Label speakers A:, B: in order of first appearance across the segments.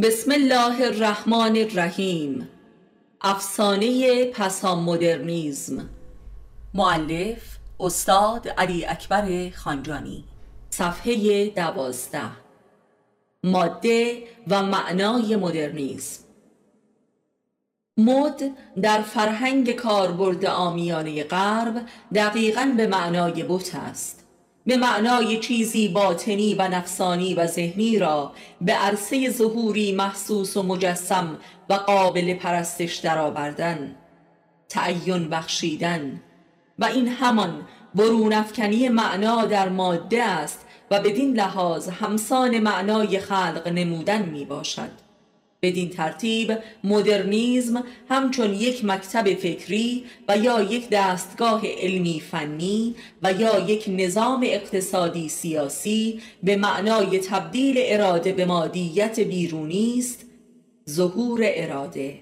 A: بسم الله الرحمن الرحیم. افسانه پسا مدرنیزم معلف استاد علی اکبر خانجانی. صفحه دوازده. ماده و معنای مدرنیزم. مد در فرهنگ کاربرد آمیانه غرب دقیقا به معنای بت است. به معنای چیزی باطنی و نفسانی و ذهنی را به عرصه ظهوری محسوس و مجسم و قابل پرستش درآوردن تعین بخشیدن و این همان برونفکنی معنا در ماده است و بدین لحاظ همسان معنای خلق نمودن می باشد بدین ترتیب مدرنیزم همچون یک مکتب فکری و یا یک دستگاه علمی فنی و یا یک نظام اقتصادی سیاسی به معنای تبدیل اراده به مادیت بیرونی است ظهور اراده.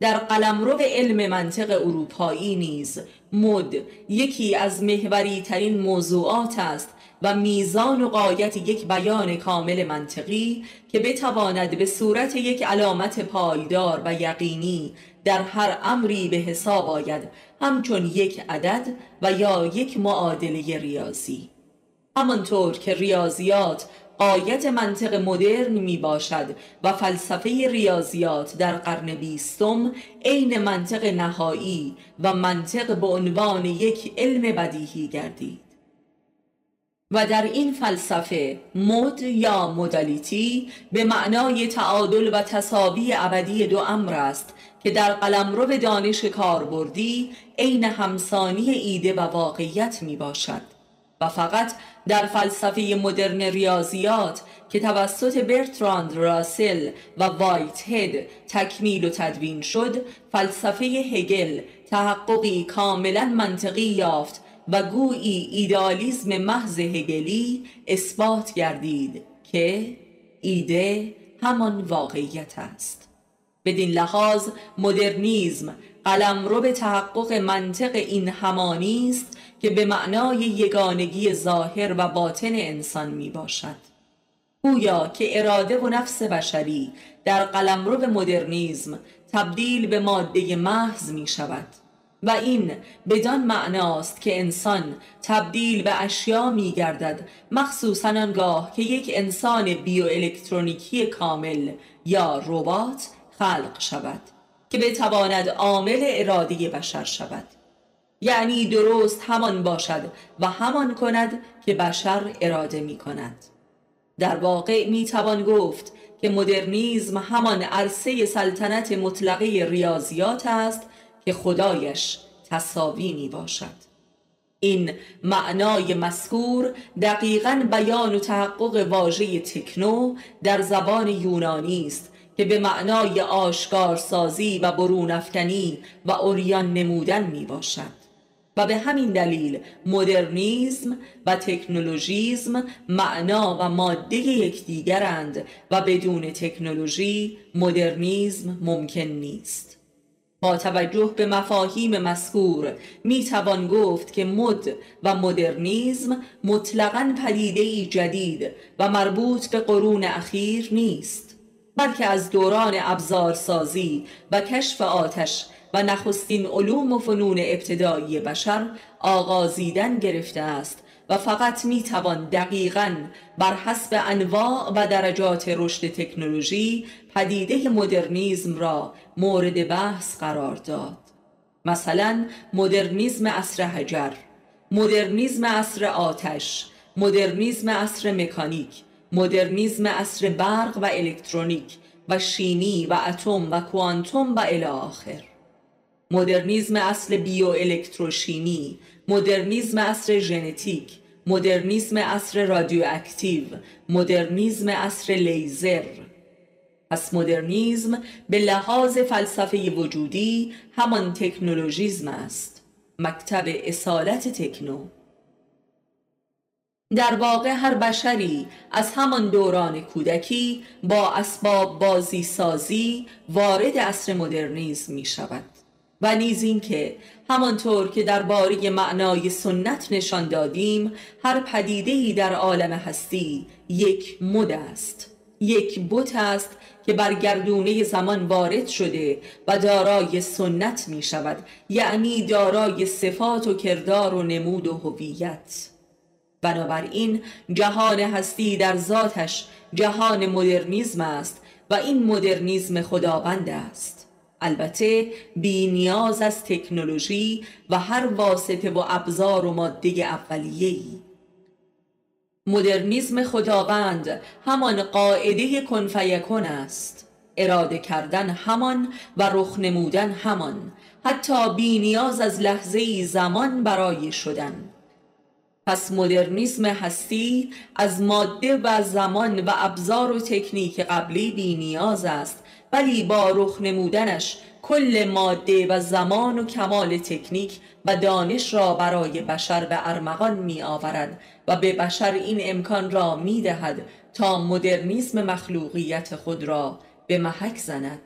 A: در قلمرو علم منطق اروپایی نیز مد یکی از محوری ترین موضوعات است و میزان و قایت یک بیان کامل منطقی که بتواند به صورت یک علامت پایدار و یقینی در هر امری به حساب آید همچون یک عدد و یا یک معادله ریاضی. همانطور که ریاضیات قایت منطق مدرن می باشد و فلسفه ریاضیات در قرن بیستم عین منطق نهایی و منطق به عنوان یک علم بدیهی گردید. و در این فلسفه مد یا مدالیتی به معنای تعادل و تصابی ابدی دو امر است که در قلمرو دانش کاربردی عین همسانی ایده و واقعیت می باشد. و فقط در فلسفه مدرن ریاضیات که توسط برتراند راسل و وایت هید تکمیل و تدوین شد فلسفه هگل تحققی کاملا منطقی یافت و گویی ایدالیزم محض هگلی اثبات گردید که ایده همان واقعیت است. بدین لحاظ مدرنیزم قلمرو به تحقق منطق این همانی است که به معنای یگانگی ظاهر و باطن انسان می باشد. گویا که اراده و نفس بشری در قلمرو مدرنیزم تبدیل به ماده محض می شود و این بدان معناست که انسان تبدیل به اشیا می گردد مخصوصا آنگاه که یک انسان بیو الکترونیکی کامل یا ربات خلق شود که بتواند عامل اراده بشر شود. یعنی درست همان باشد و همان کند که بشر اراده می کند. در واقع می توان گفت که مدرنیزم همان عرصه سلطنت مطلقه ریاضیات است که خدایش تصاوی می باشد. این معنای مذکور دقیقا بیان و تحقق واژه تکنو در زبان یونانی است که به معنای آشکارسازی و برونفکنی و اوریان نمودن می باشد. و به همین دلیل مدرنیزم و تکنولوژیزم معنا و ماده یکدیگرند و بدون تکنولوژی مدرنیزم ممکن نیست. با توجه به مفاهیم مذکور می توان گفت که مد و مدرنیزم مطلقا پدیده جدید و مربوط به قرون اخیر نیست بلکه از دوران ابزارسازی و کشف آتش و نخستین علوم و فنون ابتدایی بشر آغازیدن گرفته است و فقط می توان دقیقا بر حسب انواع و درجات رشد تکنولوژی پدیده مدرنیزم را مورد بحث قرار داد. مثلا مدرنیزم عصر حجر مدرنیزم عصر آتش مدرنیزم عصر مکانیک مدرنیزم عصر برق و الکترونیک و شیمی و اتم و کوانتوم و الی آخر. مدرنیزم عصر بیو الکتروشیمی مدرنیزم عصر ژنتیک مدرنیزم عصر رادیواکتیو مدرنیزم عصر لیزر. پس مدرنیزم به لحاظ فلسفه وجودی همان تکنولوژیزم است. مکتب اصالت تکنو. در واقع هر بشری از همان دوران کودکی با اسباب بازی سازی وارد عصر مدرنیزم می شود و نیز اینکه همانطور که در باری معنای سنت نشان دادیم هر پدیده‌ای در عالم هستی یک مد است. یک بت است که بر گردونه زمان وارد شده و دارای سنت می شود یعنی دارای صفات و کردار و نمود و هویت. بنابراین جهان هستی در ذاتش جهان مدرنیزم است و این مدرنیزم خداوند است. البته بی نیاز از تکنولوژی و هر واسطه و ابزار و ماده اولیه‌ای. مدرنیزم خداوند همان قاعده کنفیکن است. اراده کردن همان و رخ نمودن همان. حتی بی نیاز از لحظه زمان برای شدن. پس مدرنیسم هستی از ماده و زمان و ابزار و تکنیک قبلی بی نیاز است ولی با رخ نمودنش کل ماده و زمان و کمال تکنیک و دانش را برای بشر به ارمغان می آورد و به بشر این امکان را می دهد تا مدرنیسم مخلوقیت خود را به محک زند.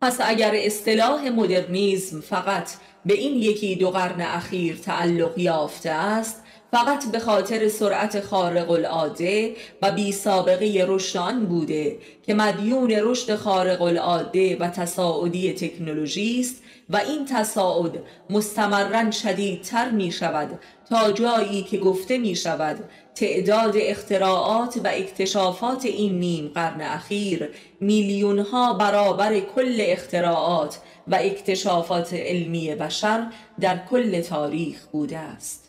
A: پس اگر اصطلاح مدرنیزم فقط به این یکی دو قرن اخیر تعلق یافته است فقط به خاطر سرعت خارق العاده و بی سابقه رشد آن بوده که مدیون رشد خارق العاده و تصاعدی تکنولوژی است و این تصاعد مستمرا شدیدتر می شود تا جایی که گفته می شود تعداد اختراعات و اکتشافات این نیم قرن اخیر میلیون ها برابر کل اختراعات و اکتشافات علمی بشر در کل تاریخ بوده است.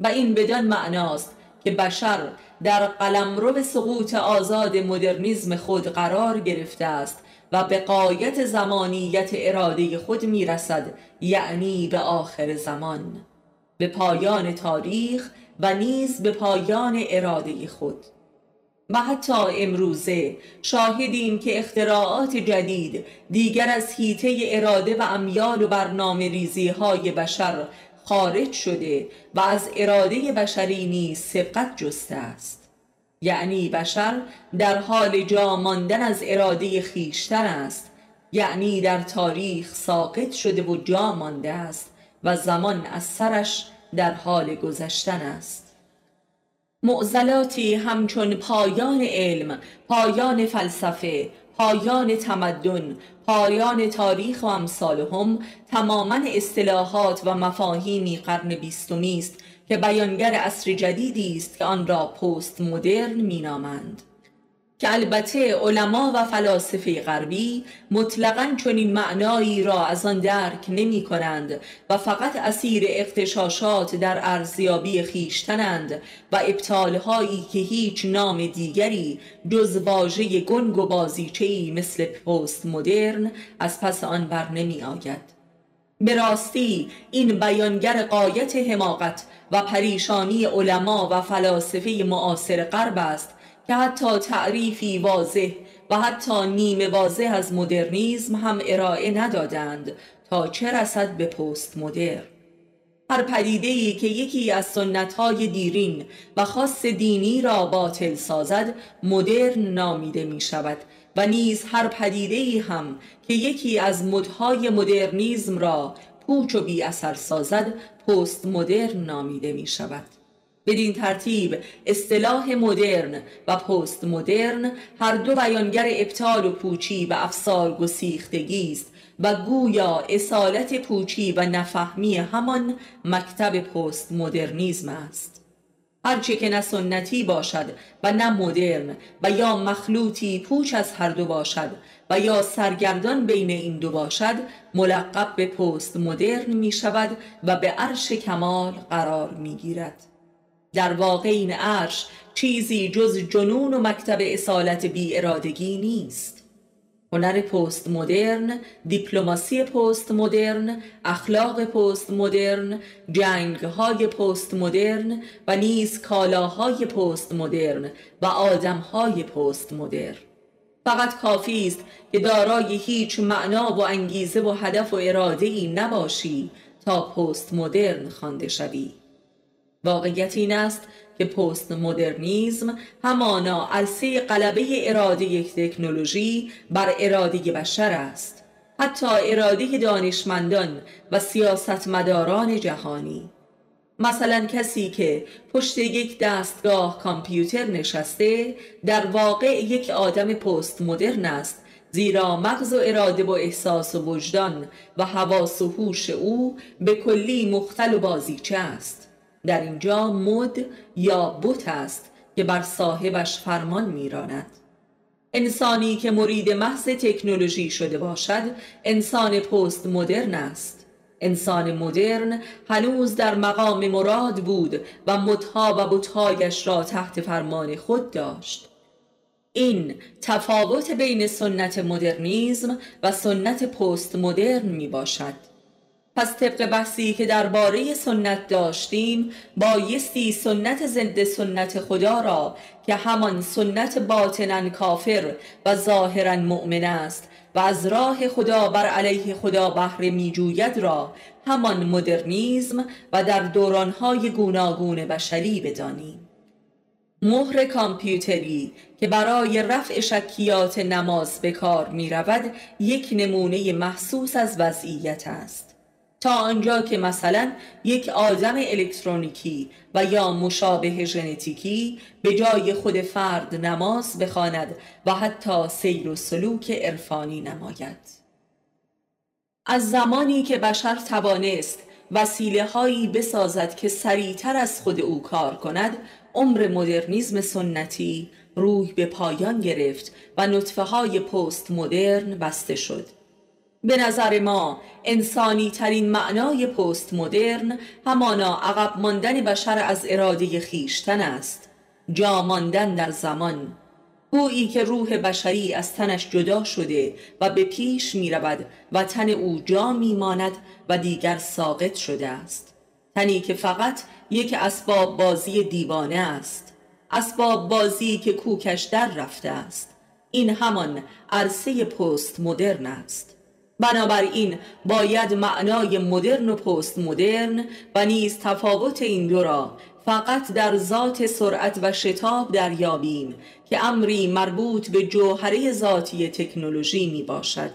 A: و این بدان معناست که بشر در قلمرو سقوط آزاد مدرنیزم خود قرار گرفته است و به قایت زمانیت اراده خود می‌رسد یعنی به آخر زمان به پایان تاریخ و نیز به پایان اراده خود. و حتی امروزه شاهدیم که اختراعات جدید دیگر از هیته اراده و امیال و برنامه ریزی های بشر خارج شده و از اراده بشری نیز سبقت جسته است. یعنی بشر در حال جا ماندن از اراده خیشتن است. یعنی در تاریخ ساقط شده و جا مانده است و زمان از سرش در حال گذشتن است. معضلاتی همچون پایان علم پایان فلسفه پایان تمدن پایان تاریخ و امثالهم تماما اصطلاحات و مفاهیمی قرن بیستمی است که بیانگر عصر جدیدی است که آن را پست مدرن مینامند. که البته علما و فلاسفه غربی مطلقا چنین معنایی را از آن درک نمی کنند و فقط اسیر اختشاشات در ارزیابی خیشتنند و ابطالهایی که هیچ نام دیگری جز واژه گنگ و بازیچهی مثل پست مدرن از پس آن بر نمی آید به راستی این بیانگر قایت حماقت و پریشانی علما و فلاسفه معاصر غرب است که حتی تعریفی واضح و حتی نیمه واضح از مدرنیزم هم ارائه ندادند تا چه رسد به پست مدرن. هر پدیده که یکی از سنت های دیرین و خاص دینی را باطل سازد مدرن نامیده می شود و نیز هر پدیده هم که یکی از مدهای مدرنیزم را پوچ و بی اثر سازد پست مدرن نامیده می شود بدین ترتیب اصطلاح مدرن و پست مدرن هر دو بیانگر ابطال و پوچی و افسار گسیختگی است و گویا اصالت پوچی و نفهمی همان مکتب پست مدرنیزم است. هرچه که نه سنتی باشد و نه مدرن و یا مخلوطی پوچ از هر دو باشد و یا سرگردان بین این دو باشد ملقب به پست مدرن می شود و به عرش کمال قرار می گیرد در واقع این عرش چیزی جز جنون و مکتب اصالت بی ارادگی نیست. هنر پست مدرن، دیپلماسی پست مدرن، اخلاق پست مدرن، جنگ های پست مدرن و نیز کالاهای پست مدرن و آدمهای پست مدرن. فقط کافی است که دارای هیچ معنا و انگیزه و هدف و اراده ای نباشی تا پست مدرن خوانده شوی. واقعیت این است که پست مدرنیزم همانا عرصه قلبه اراده یک تکنولوژی بر اراده بشر است حتی اراده دانشمندان و سیاستمداران جهانی. مثلا کسی که پشت یک دستگاه کامپیوتر نشسته در واقع یک آدم پست مدرن است زیرا مغز و اراده و احساس و وجدان و حواس و هوش او به کلی مختل و بازیچه است. در اینجا مد یا بوت است که بر صاحبش فرمان میراند. انسانی که مرید محض تکنولوژی شده باشد انسان پست مدرن است. انسان مدرن هنوز در مقام مراد بود و مدها و بتهایش را تحت فرمان خود داشت. این تفاوت بین سنت مدرنیزم و سنت پست مدرن می باشد پس طبق بحثی که درباره سنت داشتیم بایستی سنت زنده سنت خدا را که همان سنت باطنا کافر و ظاهرا مؤمن است و از راه خدا بر علیه خدا بهره میجوید را همان مدرنیزم و در دورانهای گوناگون بشری بدانیم. مهر کامپیوتری که برای رفع شکیات نماز به کار می رود یک نمونه محسوس از وضعیت است. تا آنجا که مثلا یک آدم الکترونیکی و یا مشابه ژنتیکی به جای خود فرد نماز بخواند و حتی سیر و سلوک عرفانی نماید. از زمانی که بشر توانست وسیله هایی بسازد که سریعتر از خود او کار کند عمر مدرنیزم سنتی روح به پایان گرفت و نطفه های پست مدرن بسته شد. به نظر ما انسانی ترین معنای پست مدرن همانا عقب ماندن بشر از اراده خیشتن است. جا ماندن در زمان. گویی که روح بشری از تنش جدا شده و به پیش می رود و تن او جا می ماند و دیگر ساقط شده است. تنی که فقط یک اسباب بازی دیوانه است. اسباب بازی که کوکش در رفته است. این همان عرصه پست مدرن است. بنابراین باید معنای مدرن و پست مدرن و نیز تفاوت این دو را فقط در ذات سرعت و شتاب دریابیم که امری مربوط به جوهره ذاتی تکنولوژی می باشد.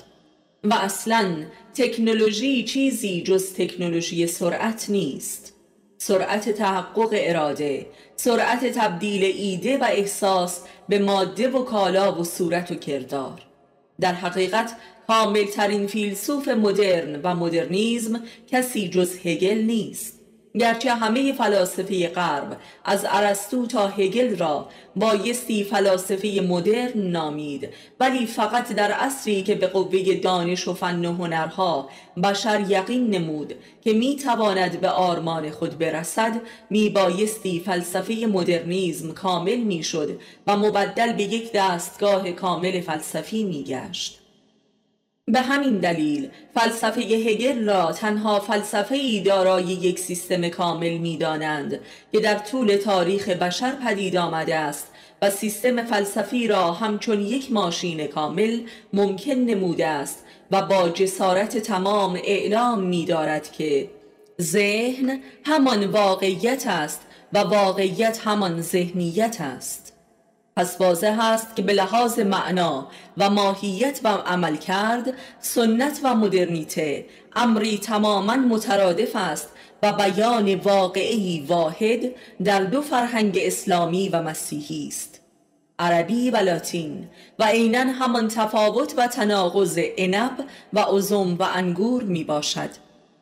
A: و اصلا تکنولوژی چیزی جز تکنولوژی سرعت نیست. سرعت تحقق اراده سرعت تبدیل ایده و احساس به ماده و کالا و صورت و کردار. در حقیقت ترین فیلسوف مدرن و مدرنیزم کسی جز هگل نیست. گرچه همه فلاسفه غرب از ارسطو تا هگل را بایستی فلاسفه مدرن نامید ولی فقط در عصری که به قوه دانش و فن و هنرها بشر یقین نمود که می تواند به آرمان خود برسد می بایستی فلسفه مدرنیزم کامل می شد و مبدل به یک دستگاه کامل فلسفی می گشت به همین دلیل فلسفه هگل را تنها فلسفه ای دارای یک سیستم کامل می دانند که در طول تاریخ بشر پدید آمده است و سیستم فلسفی را همچون یک ماشین کامل ممکن نموده است و با جسارت تمام اعلام می دارد که ذهن همان واقعیت است و واقعیت همان ذهنیت است. پس واضح است که به لحاظ معنا و ماهیت و عمل کرد سنت و مدرنیته امری تماما مترادف است و بیان واقعی واحد در دو فرهنگ اسلامی و مسیحی است عربی و لاتین و عینا همان تفاوت و تناقض عنب و عزم و انگور می باشد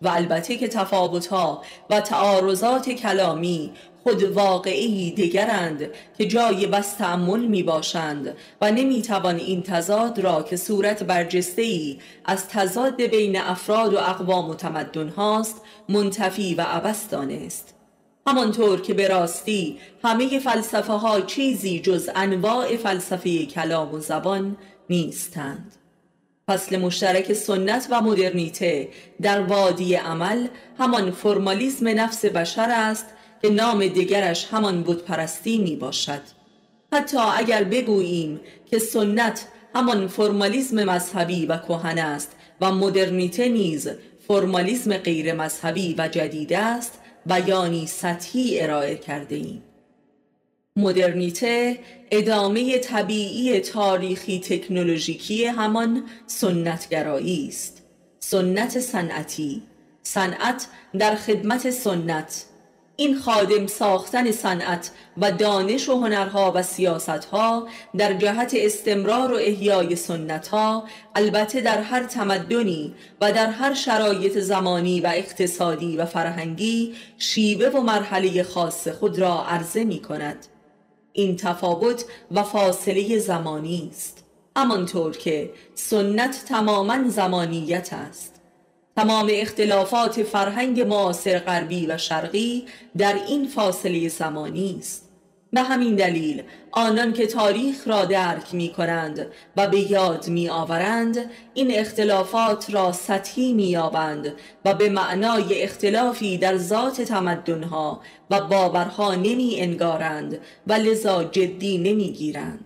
A: و البته که تفاوتها و تعارضات کلامی خود واقعی دیگرند که جای بس تعمل می باشند و نمی توان این تضاد را که صورت برجسته ای از تضاد بین افراد و اقوام و تمدن هاست منتفی و عبست دانست. همانطور که به راستی همه فلسفه ها چیزی جز انواع فلسفه کلام و زبان نیستند. فصل مشترک سنت و مدرنیته. در وادی عمل همان فرمالیزم نفس بشر است که نام دیگرش همان پرستی می باشد حتی اگر بگوییم که سنت همان فرمالیزم مذهبی و کهن است و مدرنیته نیز فرمالیزم غیر مذهبی و جدید است بیانی سطحی ارائه کرده ایم مدرنیته ادامه طبیعی تاریخی تکنولوژیکی همان سنتگرایی است. سنت صنعتی صنعت در خدمت سنت. این خادم ساختن صنعت و دانش و هنرها و سیاستها در جهت استمرار و احیای سنتها البته در هر تمدنی و در هر شرایط زمانی و اقتصادی و فرهنگی شیوه و مرحله خاص خود را عرضه می کند این تفاوت و فاصله زمانی است. همانطور که سنت تماما زمانیت است. تمام اختلافات فرهنگ معاصر غربی و شرقی در این فاصله زمانی است. به همین دلیل آنان که تاریخ را درک می کنند و به یاد می آورند این اختلافات را سطحی می یابند و به معنای اختلافی در ذات تمدنها و باورها نمی انگارند و لذا جدی نمی گیرند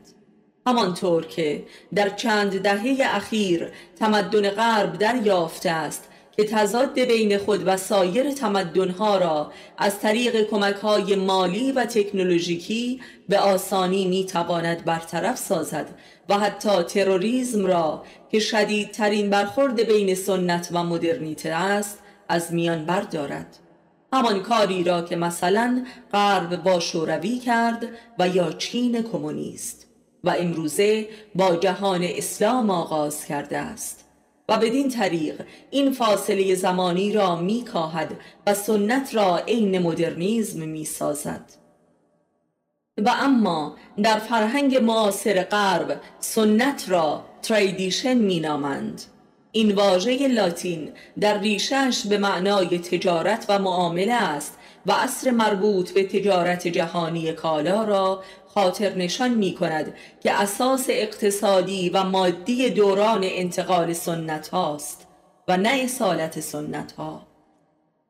A: همانطور که در چند دهه اخیر تمدن غرب دریافته است که تضاد بین خود و سایر تمدنها را از طریق های مالی و تکنولوژیکی به آسانی می تواند برطرف سازد و حتی تروریسم را که شدیدترین برخورد بین سنت و مدرنیته است از میان بردارد. همان کاری را که مثلا غرب با شوروی کرد و یا چین کمونیست و امروزه با جهان اسلام آغاز کرده است. و بدین طریق این فاصله زمانی را می کاهد و سنت را عین مدرنیزم می سازد و اما در فرهنگ معاصر غرب سنت را تریدیشن می نامند این واژه لاتین در ریشش به معنای تجارت و معامله است و اصر مربوط به تجارت جهانی کالا را خاطر نشان می کند که اساس اقتصادی و مادی دوران انتقال سنت هاست و نه اصالت سنت ها.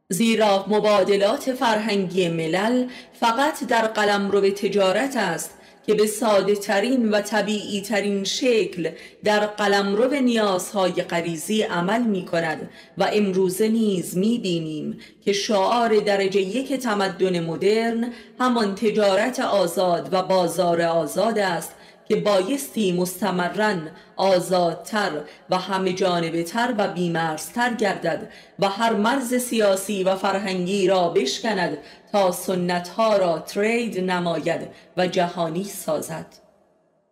A: زیرا مبادلات فرهنگی ملل فقط در قلم رو به تجارت است که به ساده ترین و طبیعی ترین شکل در قلمرو نیازهای غریزی عمل می کند و امروزه نیز می بینیم که شعار درجه یک تمدن مدرن همان تجارت آزاد و بازار آزاد است که بایستی مستمرن آزادتر و همه جانبه تر و بیمرزتر گردد و هر مرز سیاسی و فرهنگی را بشکند تا سنت ها را ترید نماید و جهانی سازد.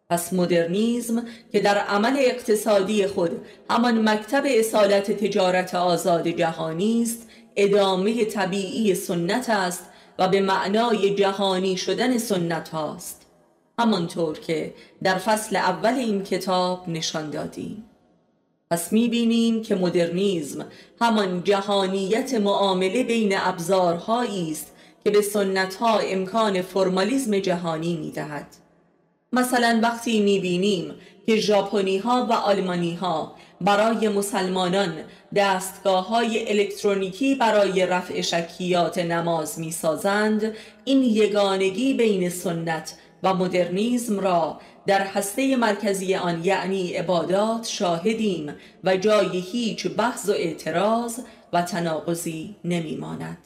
A: پس مدرنیزم که در عمل اقتصادی خود همان مکتب اصالت تجارت آزاد جهانی است ادامه طبیعی سنت است و به معنای جهانی شدن سنت هاست همانطور که در فصل اول این کتاب نشان دادیم. پس می‌بینیم که مدرنیزم همان جهانیت معامله بین ابزارهایی است که به سنت ها امکان فرمالیزم جهانی می‌دهد. مثلا وقتی می‌بینیم که ژاپنی ها و آلمانی ها برای مسلمانان دستگاه های الکترونیکی برای رفع شکیات نماز می‌سازند این یگانگی بین سنت و مدرنیزم را در هسته مرکزی آن یعنی عبادات شاهدیم و جای هیچ بحث و اعتراض و تناقضی نمیماند.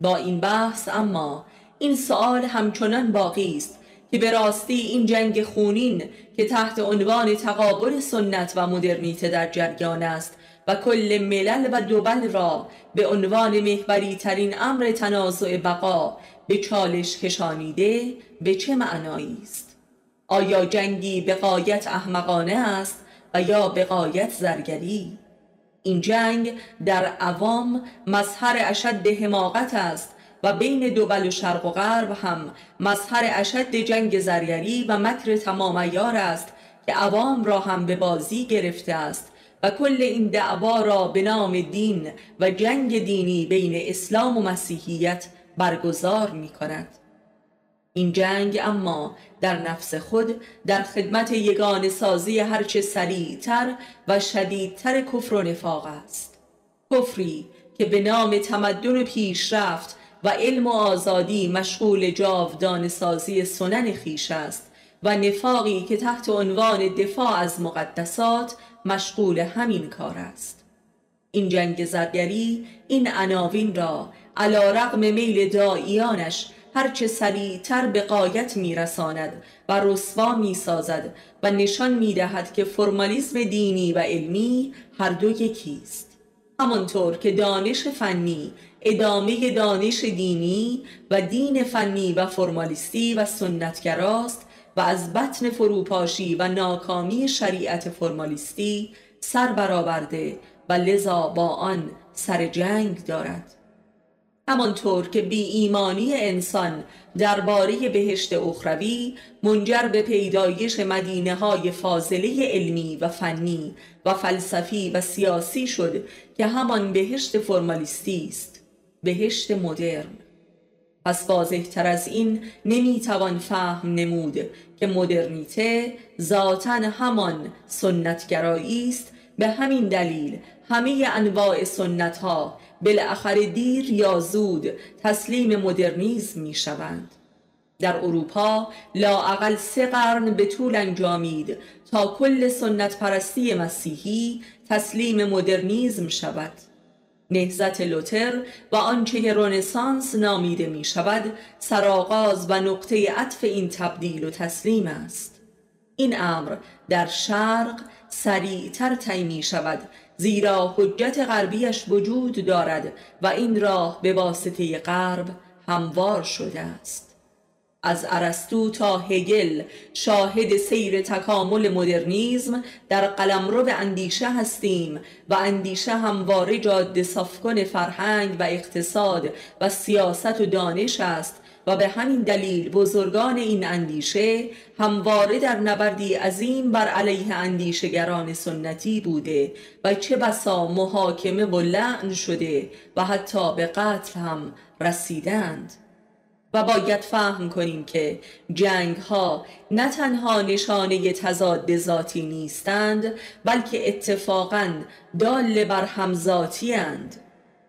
A: با این بحث اما این سوال همچنان باقی است که به راستی این جنگ خونین که تحت عنوان تقابل سنت و مدرنیته در جریان است و کل ملل و دوبل را به عنوان محوری ترین امر تنازع بقا به چالش کشانیده به چه معنایی است؟ آیا جنگی به قایت احمقانه است و یا به قایت زرگری؟ این جنگ در عوام مظهر اشد حماقت است و بین دوبل و شرق و غرب هم مظهر اشد جنگ زرگری و مکر تمام ایار است که عوام را هم به بازی گرفته است و کل این دعوا را به نام دین و جنگ دینی بین اسلام و مسیحیت برگزار می کند این جنگ اما در نفس خود در خدمت یگان سازی هرچه سریعتر و شدیدتر کفر و نفاق است. کفری که به نام تمدن پیشرفت و علم و آزادی مشغول جاودان سازی سنن خیش است و نفاقی که تحت عنوان دفاع از مقدسات مشغول همین کار است. این جنگ زرگری این عناوین را علا رقم میل دائیانش هرچه سریعتر به قایت میرساند و رسوا می‌سازد و نشان می‌دهد که فرمالیزم دینی و علمی هر دو یکیست همانطور که دانش فنی ادامه دانش دینی و دین فنی و فرمالیستی و سنتگراست و از بطن فروپاشی و ناکامی شریعت فرمالیستی سر برآورده و لذا با آن سر جنگ دارد. همانطور که بی ایمانی انسان درباره بهشت اخروی منجر به پیدایش مدینه های فاضله علمی و فنی و فلسفی و سیاسی شد که همان بهشت فرمالیستی است بهشت مدرن. پس واضح تر از این نمی‌توان فهم نمود که مدرنیته ذاتا همان سنتگرایی است. به همین دلیل همه انواع سنت ها بالاخره دیر یا زود تسلیم مدرنیزم می شوند در اروپا لااقل سه قرن به طول انجامید تا کل سنت پرستی مسیحی تسلیم مدرنیزم شود. نهزت لوتر و آنچه رونسانس نامیده می شود سرآغاز و نقطه عطف این تبدیل و تسلیم است. این امر در شرق سریعتر طی می شود زیرا حجت غربیش وجود دارد و این راه به واسطه غرب هموار شده است. از ارسطو تا هگل شاهد سیر تکامل مدرنیزم در قلمرو اندیشه هستیم و اندیشه همواره جاده صفکن فرهنگ و اقتصاد و سیاست و دانش است و به همین دلیل بزرگان این اندیشه همواره در نبردی عظیم بر علیه اندیشگران سنتی بوده و چه بسا محاکمه و لعن شده و حتی به قتل هم رسیدند. و باید فهم کنیم که جنگ ها نه تنها نشانه تضاد ذاتی نیستند بلکه اتفاقا دال بر همذاتی اند.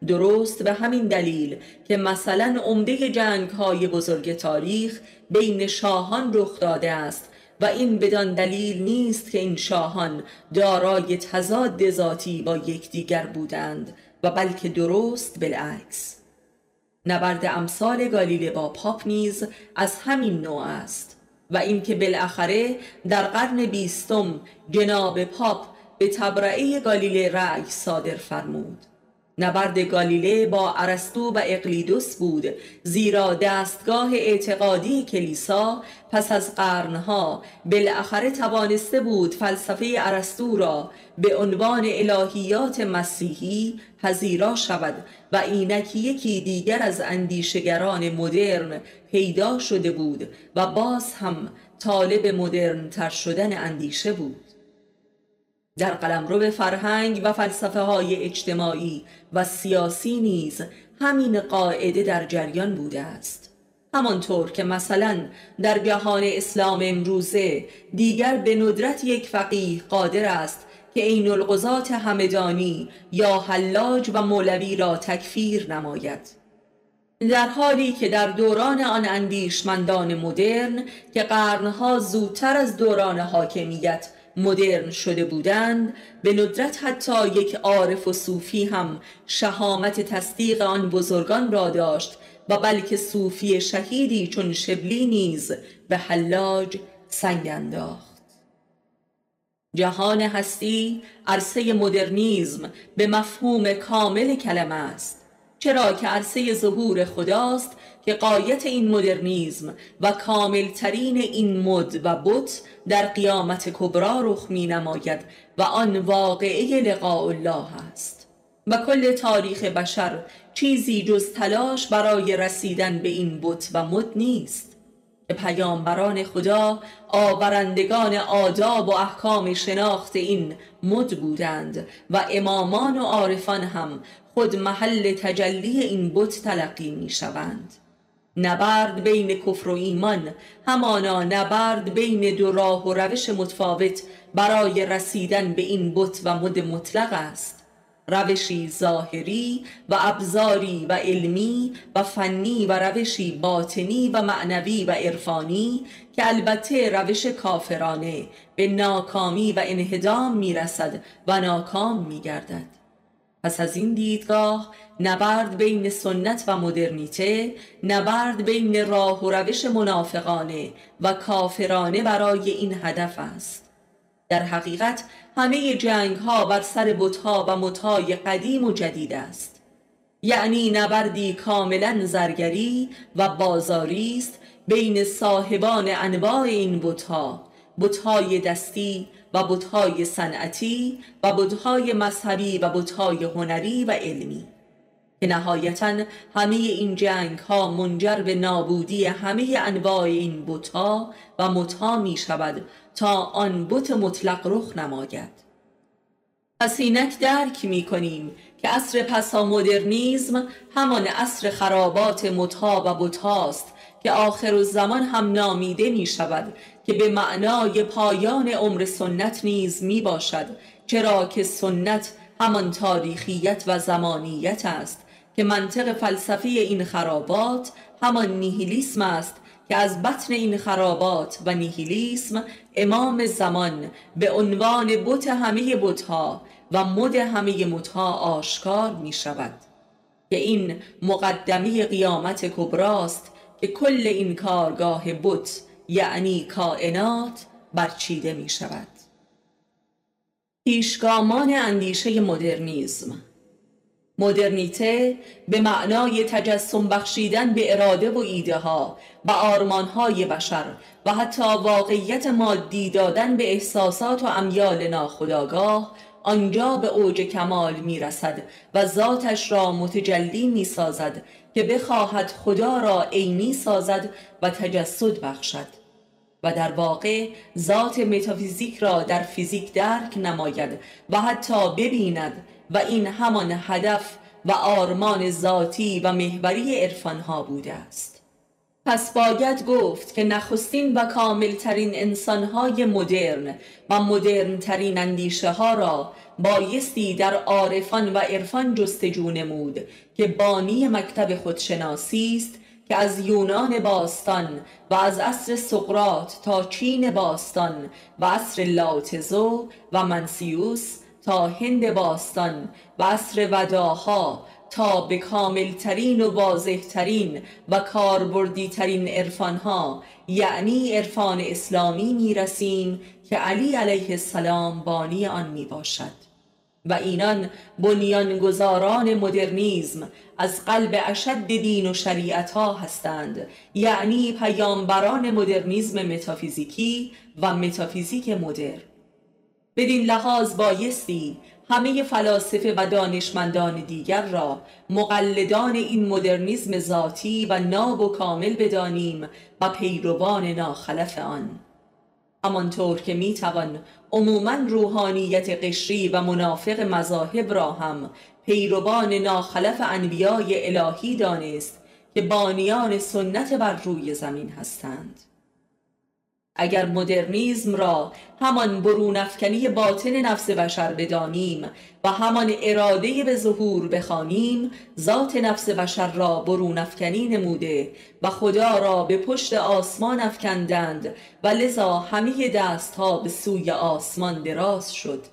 A: درست به همین دلیل که مثلا عمده جنگ های بزرگ تاریخ بین شاهان رخ داده است و این بدان دلیل نیست که این شاهان دارای تضاد ذاتی با یکدیگر بودند و بلکه درست بالعکس. نبرد امثال گالیله با پاپ نیز از همین نوع است و اینکه بالاخره در قرن بیستم جناب پاپ به تبرعه گالیله رأی صادر فرمود. نبرد گالیله با ارسطو و اقلیدوس بود زیرا دستگاه اعتقادی کلیسا پس از قرنها بالاخره توانسته بود فلسفه ارسطو را به عنوان الهیات مسیحی پذیرا شود و اینک یکی دیگر از اندیشگران مدرن پیدا شده بود و باز هم طالب مدرن تر شدن اندیشه بود. در قلمرو فرهنگ و فلسفه های اجتماعی و سیاسی نیز همین قاعده در جریان بوده است. همانطور که مثلا در جهان اسلام امروزه دیگر به ندرت یک فقیه قادر است که عین القضات همدانی یا حلاج و مولوی را تکفیر نماید. در حالی که در دوران آن اندیشمندان مدرن که قرنها زودتر از دوران حاکمیت مدرن شده بودند به ندرت حتی یک عارف و صوفی هم شهامت تصدیق آن بزرگان را داشت و بلکه صوفی شهیدی چون شبلی نیز به حلاج سنگ انداخت. جهان هستی عرصه مدرنیزم به مفهوم کامل کلمه است. چرا که عرصه ظهور خداست که قایت این مدرنیزم و کاملترین این مد و بت در قیامت کبرا رخ می نماید و آن واقعه لقاء الله است. و کل تاریخ بشر چیزی جز تلاش برای رسیدن به این بت و مد نیست. پیامبران خدا آورندگان آداب و احکام شناخت این مد بودند و امامان و عارفان هم خود محل تجلی این بت تلقی می شوند. نبرد بین کفر و ایمان همانا نبرد بین دو راه و روش متفاوت برای رسیدن به این بت و مد مطلق است. روشی ظاهری و ابزاری و علمی و فنی و روشی باطنی و معنوی و عرفانی که البته روش کافرانه به ناکامی و انهدام می‌رسد و ناکام میگردد. پس از این دیدگاه نبرد بین سنت و مدرنیته نبرد بین راه و روش منافقانه و کافرانه برای این هدف است. در حقیقت همه جنگ ها بر سر بتها و متای قدیم و جدید است. یعنی نبردی کاملا زرگری و بازاری است بین صاحبان انواع این بتها بتهای دستی و بتهای صنعتی و بتهای مذهبی و بتهای هنری و علمی. که نهایتا همه این جنگ ها منجر به نابودی همه انواع این بتها و متا می شود تا آن بت مطلق رخ نماید. پس اینک درک می کنیم که عصر پسا مدرنیزم همان عصر خرابات متا و بتاست که آخر زمان هم نامیده می شود که به معنای پایان عمر سنت نیز می باشد چرا که سنت همان تاریخیت و زمانیت است که منطق فلسفی این خرابات همان نیهیلیسم است که از بطن این خرابات و نیهیلیسم امام زمان به عنوان بت همه بتها و مد همه متها آشکار می شود که این مقدمه قیامت کبراست که کل این کارگاه بت یعنی کائنات برچیده می شود پیشگامان اندیشه مدرنیزم مدرنیته به معنای تجسم بخشیدن به اراده و ایده ها و آرمان های بشر و حتی واقعیت مادی دادن به احساسات و امیال ناخداگاه آنجا به اوج کمال می رسد و ذاتش را متجلی می سازد که بخواهد خدا را عینی سازد و تجسد بخشد و در واقع ذات متافیزیک را در فیزیک درک نماید و حتی ببیند و این همان هدف و آرمان ذاتی و محوری عرفانها بوده است. پس باید گفت که نخستین و کاملترین انسانهای مدرن و مدرنترین اندیشه ها را بایستی در عارفان و عرفان جستجو نمود که بانی مکتب خودشناسی است که از یونان باستان و از عصر سقرات تا چین باستان و عصر لاتزو و منسیوس تا هند باستان و عصر وداها تا به کاملترین و واضحترین و کاربردیترین عرفانها یعنی عرفان اسلامی می رسیم که علی علیه السلام بانی آن می باشد و اینان بنیانگذاران مدرنیزم از قلب اشد دین و شریعت ها هستند یعنی پیامبران مدرنیزم متافیزیکی و متافیزیک مدرن بدین لحاظ بایستی همه فلاسفه و دانشمندان دیگر را مقلدان این مدرنیزم ذاتی و ناب و کامل بدانیم و پیروان ناخلف آن. همانطور که می‌توان عموما روحانیت قشری و منافق مذاهب را هم پیروان ناخلف انبیای الهی دانست که بانیان سنت بر روی زمین هستند. اگر مدرنیزم را همان برونفکنی باطن نفس بشر بدانیم و همان اراده به ظهور بخوانیم ذات نفس بشر را برونفکنی نموده و خدا را به پشت آسمان افکندند و لذا همه دستها به سوی آسمان دراز شد.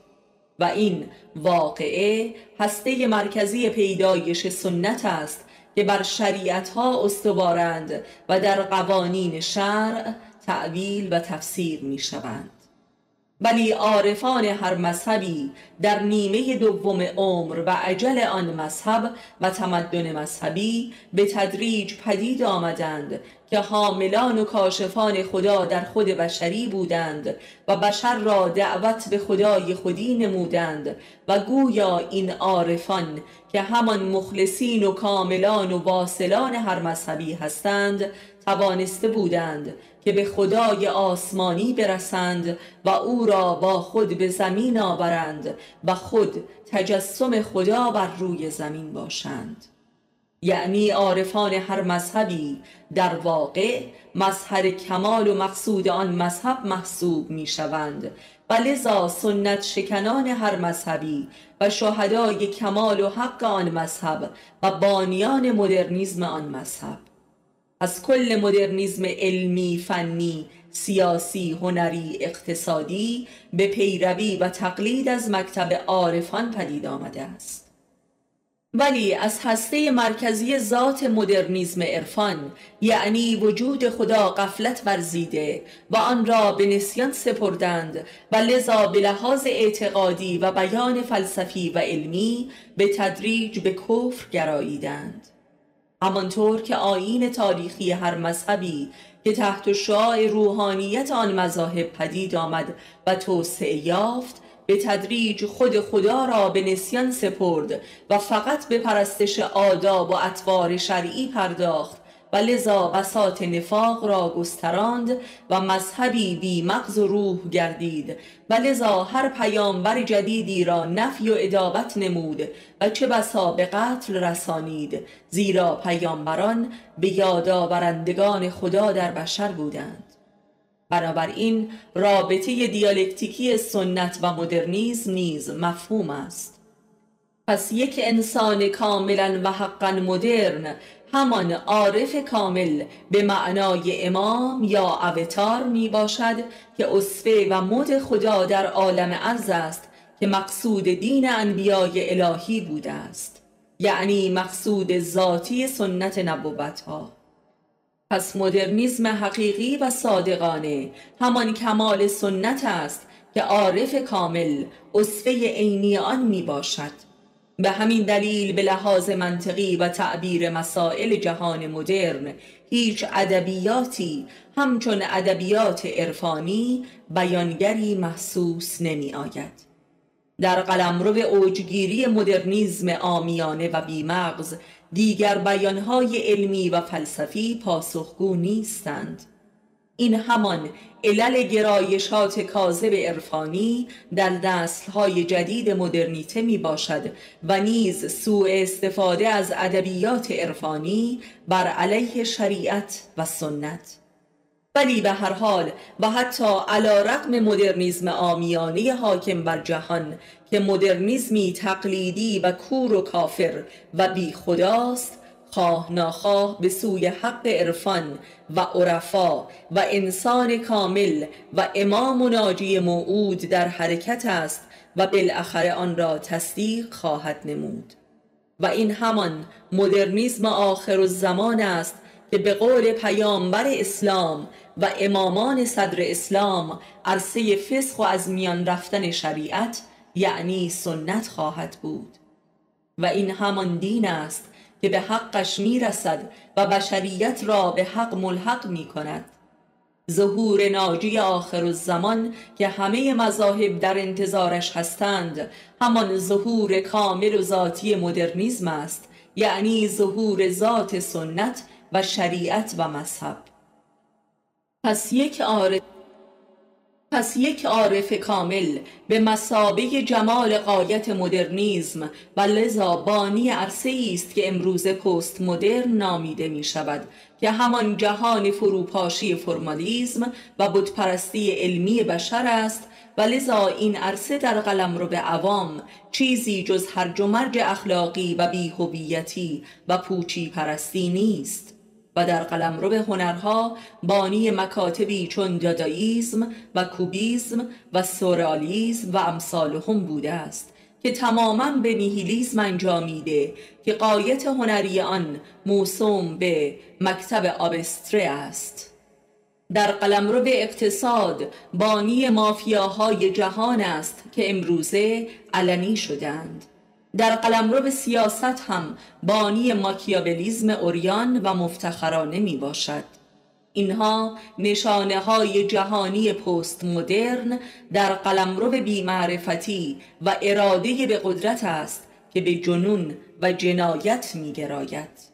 A: و این واقعه هسته مرکزی پیدایش سنت است که بر شریعت ها استوارند و در قوانین شرع تعویل و تفسیر می شوند ولی عارفان هر مذهبی در نیمه دوم عمر و عجل آن مذهب و تمدن مذهبی به تدریج پدید آمدند که حاملان و کاشفان خدا در خود بشری بودند و بشر را دعوت به خدای خودی نمودند و گویا این عارفان که همان مخلصین و کاملان و واصلان هر مذهبی هستند توانسته بودند که به خدای آسمانی برسند و او را با خود به زمین آورند و خود تجسم خدا بر روی زمین باشند. یعنی عارفان هر مذهبی در واقع مظهر کمال و مقصود آن مذهب محسوب می شوند و لذا سنت شکنان هر مذهبی و شهدای کمال و حق آن مذهب و بانیان مدرنیزم آن مذهب. از کل مدرنیزم علمی فنی سیاسی هنری اقتصادی به پیروی و تقلید از مکتب عارفان پدید آمده است. ولی از هسته مرکزی ذات مدرنیزم عرفان یعنی وجود خدا قفلت ورزیده و آن را به نسیان سپردند و لذا به لحاظ اعتقادی و بیان فلسفی و علمی به تدریج به کفر گراییدند. همانطور که آیین تاریخی هر مذهبی که تحت شعاع روحانیت آن مذاهب پدید آمد و توسعه یافت به تدریج خود خدا را به نسیان سپرد و فقط به پرستش آداب و اطوار شرعی پرداخت. و لذا بسات نفاق را گستراند و مذهبی بی مغز و روح گردید. و لذا هر پیامبر جدیدی را نفی و ادابت نمود و چه بسا به قتل رسانید. زیرا پیامبران به یادآورندگان خدا در بشر بودند. بنابراین رابطه دیالکتیکی سنت و مدرنیزم نیز مفهوم است. پس یک انسان کاملا و حقا مدرن همان عارف کامل به معنای امام یا اوتار می باشد که اصفه و مد خدا در عالم عرض است که مقصود دین انبیای الهی بوده است. یعنی مقصود ذاتی سنت نبوت ها پس مدرنیزم حقیقی و صادقانه همان کمال سنت است که عارف کامل اصفه عینی آن می باشد. به همین دلیل به لحاظ منطقی و تعبیر مسائل جهان مدرن هیچ ادبیاتی همچون ادبیات عرفانی بیانگری محسوس نمی آید در قلمرو اوجگیری مدرنیزم آمیانه و بیمغز دیگر بیانهای علمی و فلسفی پاسخگو نیستند. این همان علل گرایشات کاذب عرفانی در نسلهای جدید مدرنیته می باشد و نیز سوء استفاده از ادبیات عرفانی بر علیه شریعت و سنت. ولی به هر حال و حتی علا رقم مدرنیزم آمیانه حاکم بر جهان که مدرنیزمی تقلیدی و کور و کافر و بی خداست خواه ناخواه به سوی حق عرفان و عرفا و انسان کامل و امام و ناجی موعود در حرکت است و بالاخره آن را تصدیق خواهد نمود. و این همان مدرنیزم آخر الزمان است که به قول پیامبر اسلام و امامان صدر اسلام عرصه فسخ و از میان رفتن شریعت یعنی سنت خواهد بود. و این همان دین است که به حقش می‌رسد و بشریت را به حق ملحق می کند ظهور ناجی آخر الزمان که همه مذاهب در انتظارش هستند همان ظهور کامل و ذاتی مدرنیزم است یعنی ظهور ذات سنت و شریعت و مذهب. پس یک عارف پس یک عارف کامل به مسابه جمال قایت مدرنیزم و لذا بانی عرصه است که امروز پست مدرن نامیده می شود که همان جهان فروپاشی فرمالیزم و بتپرستی علمی بشر است و لذا این عرصه در قلم رو به عوام چیزی جز هرج و مرج اخلاقی و بیهویتی و پوچی پرستی نیست. و در قلمرو هنرها بانی مکاتبی چون داداییزم و کوبیزم و سورالیزم و امثالهم بوده است که تماما به نیهیلیزم انجامیده که قایت هنری آن موسوم به مکتب آبستره است. در قلمرو اقتصاد بانی مافیاهای جهان است که امروزه علنی شدند. در قلمرو سیاست هم بانی ماکیابلیزم اوریان و مفتخرانه می باشد اینها نشانه های جهانی پست مدرن در قلمرو بیمعرفتی و اراده به قدرت است که به جنون و جنایت می گراید.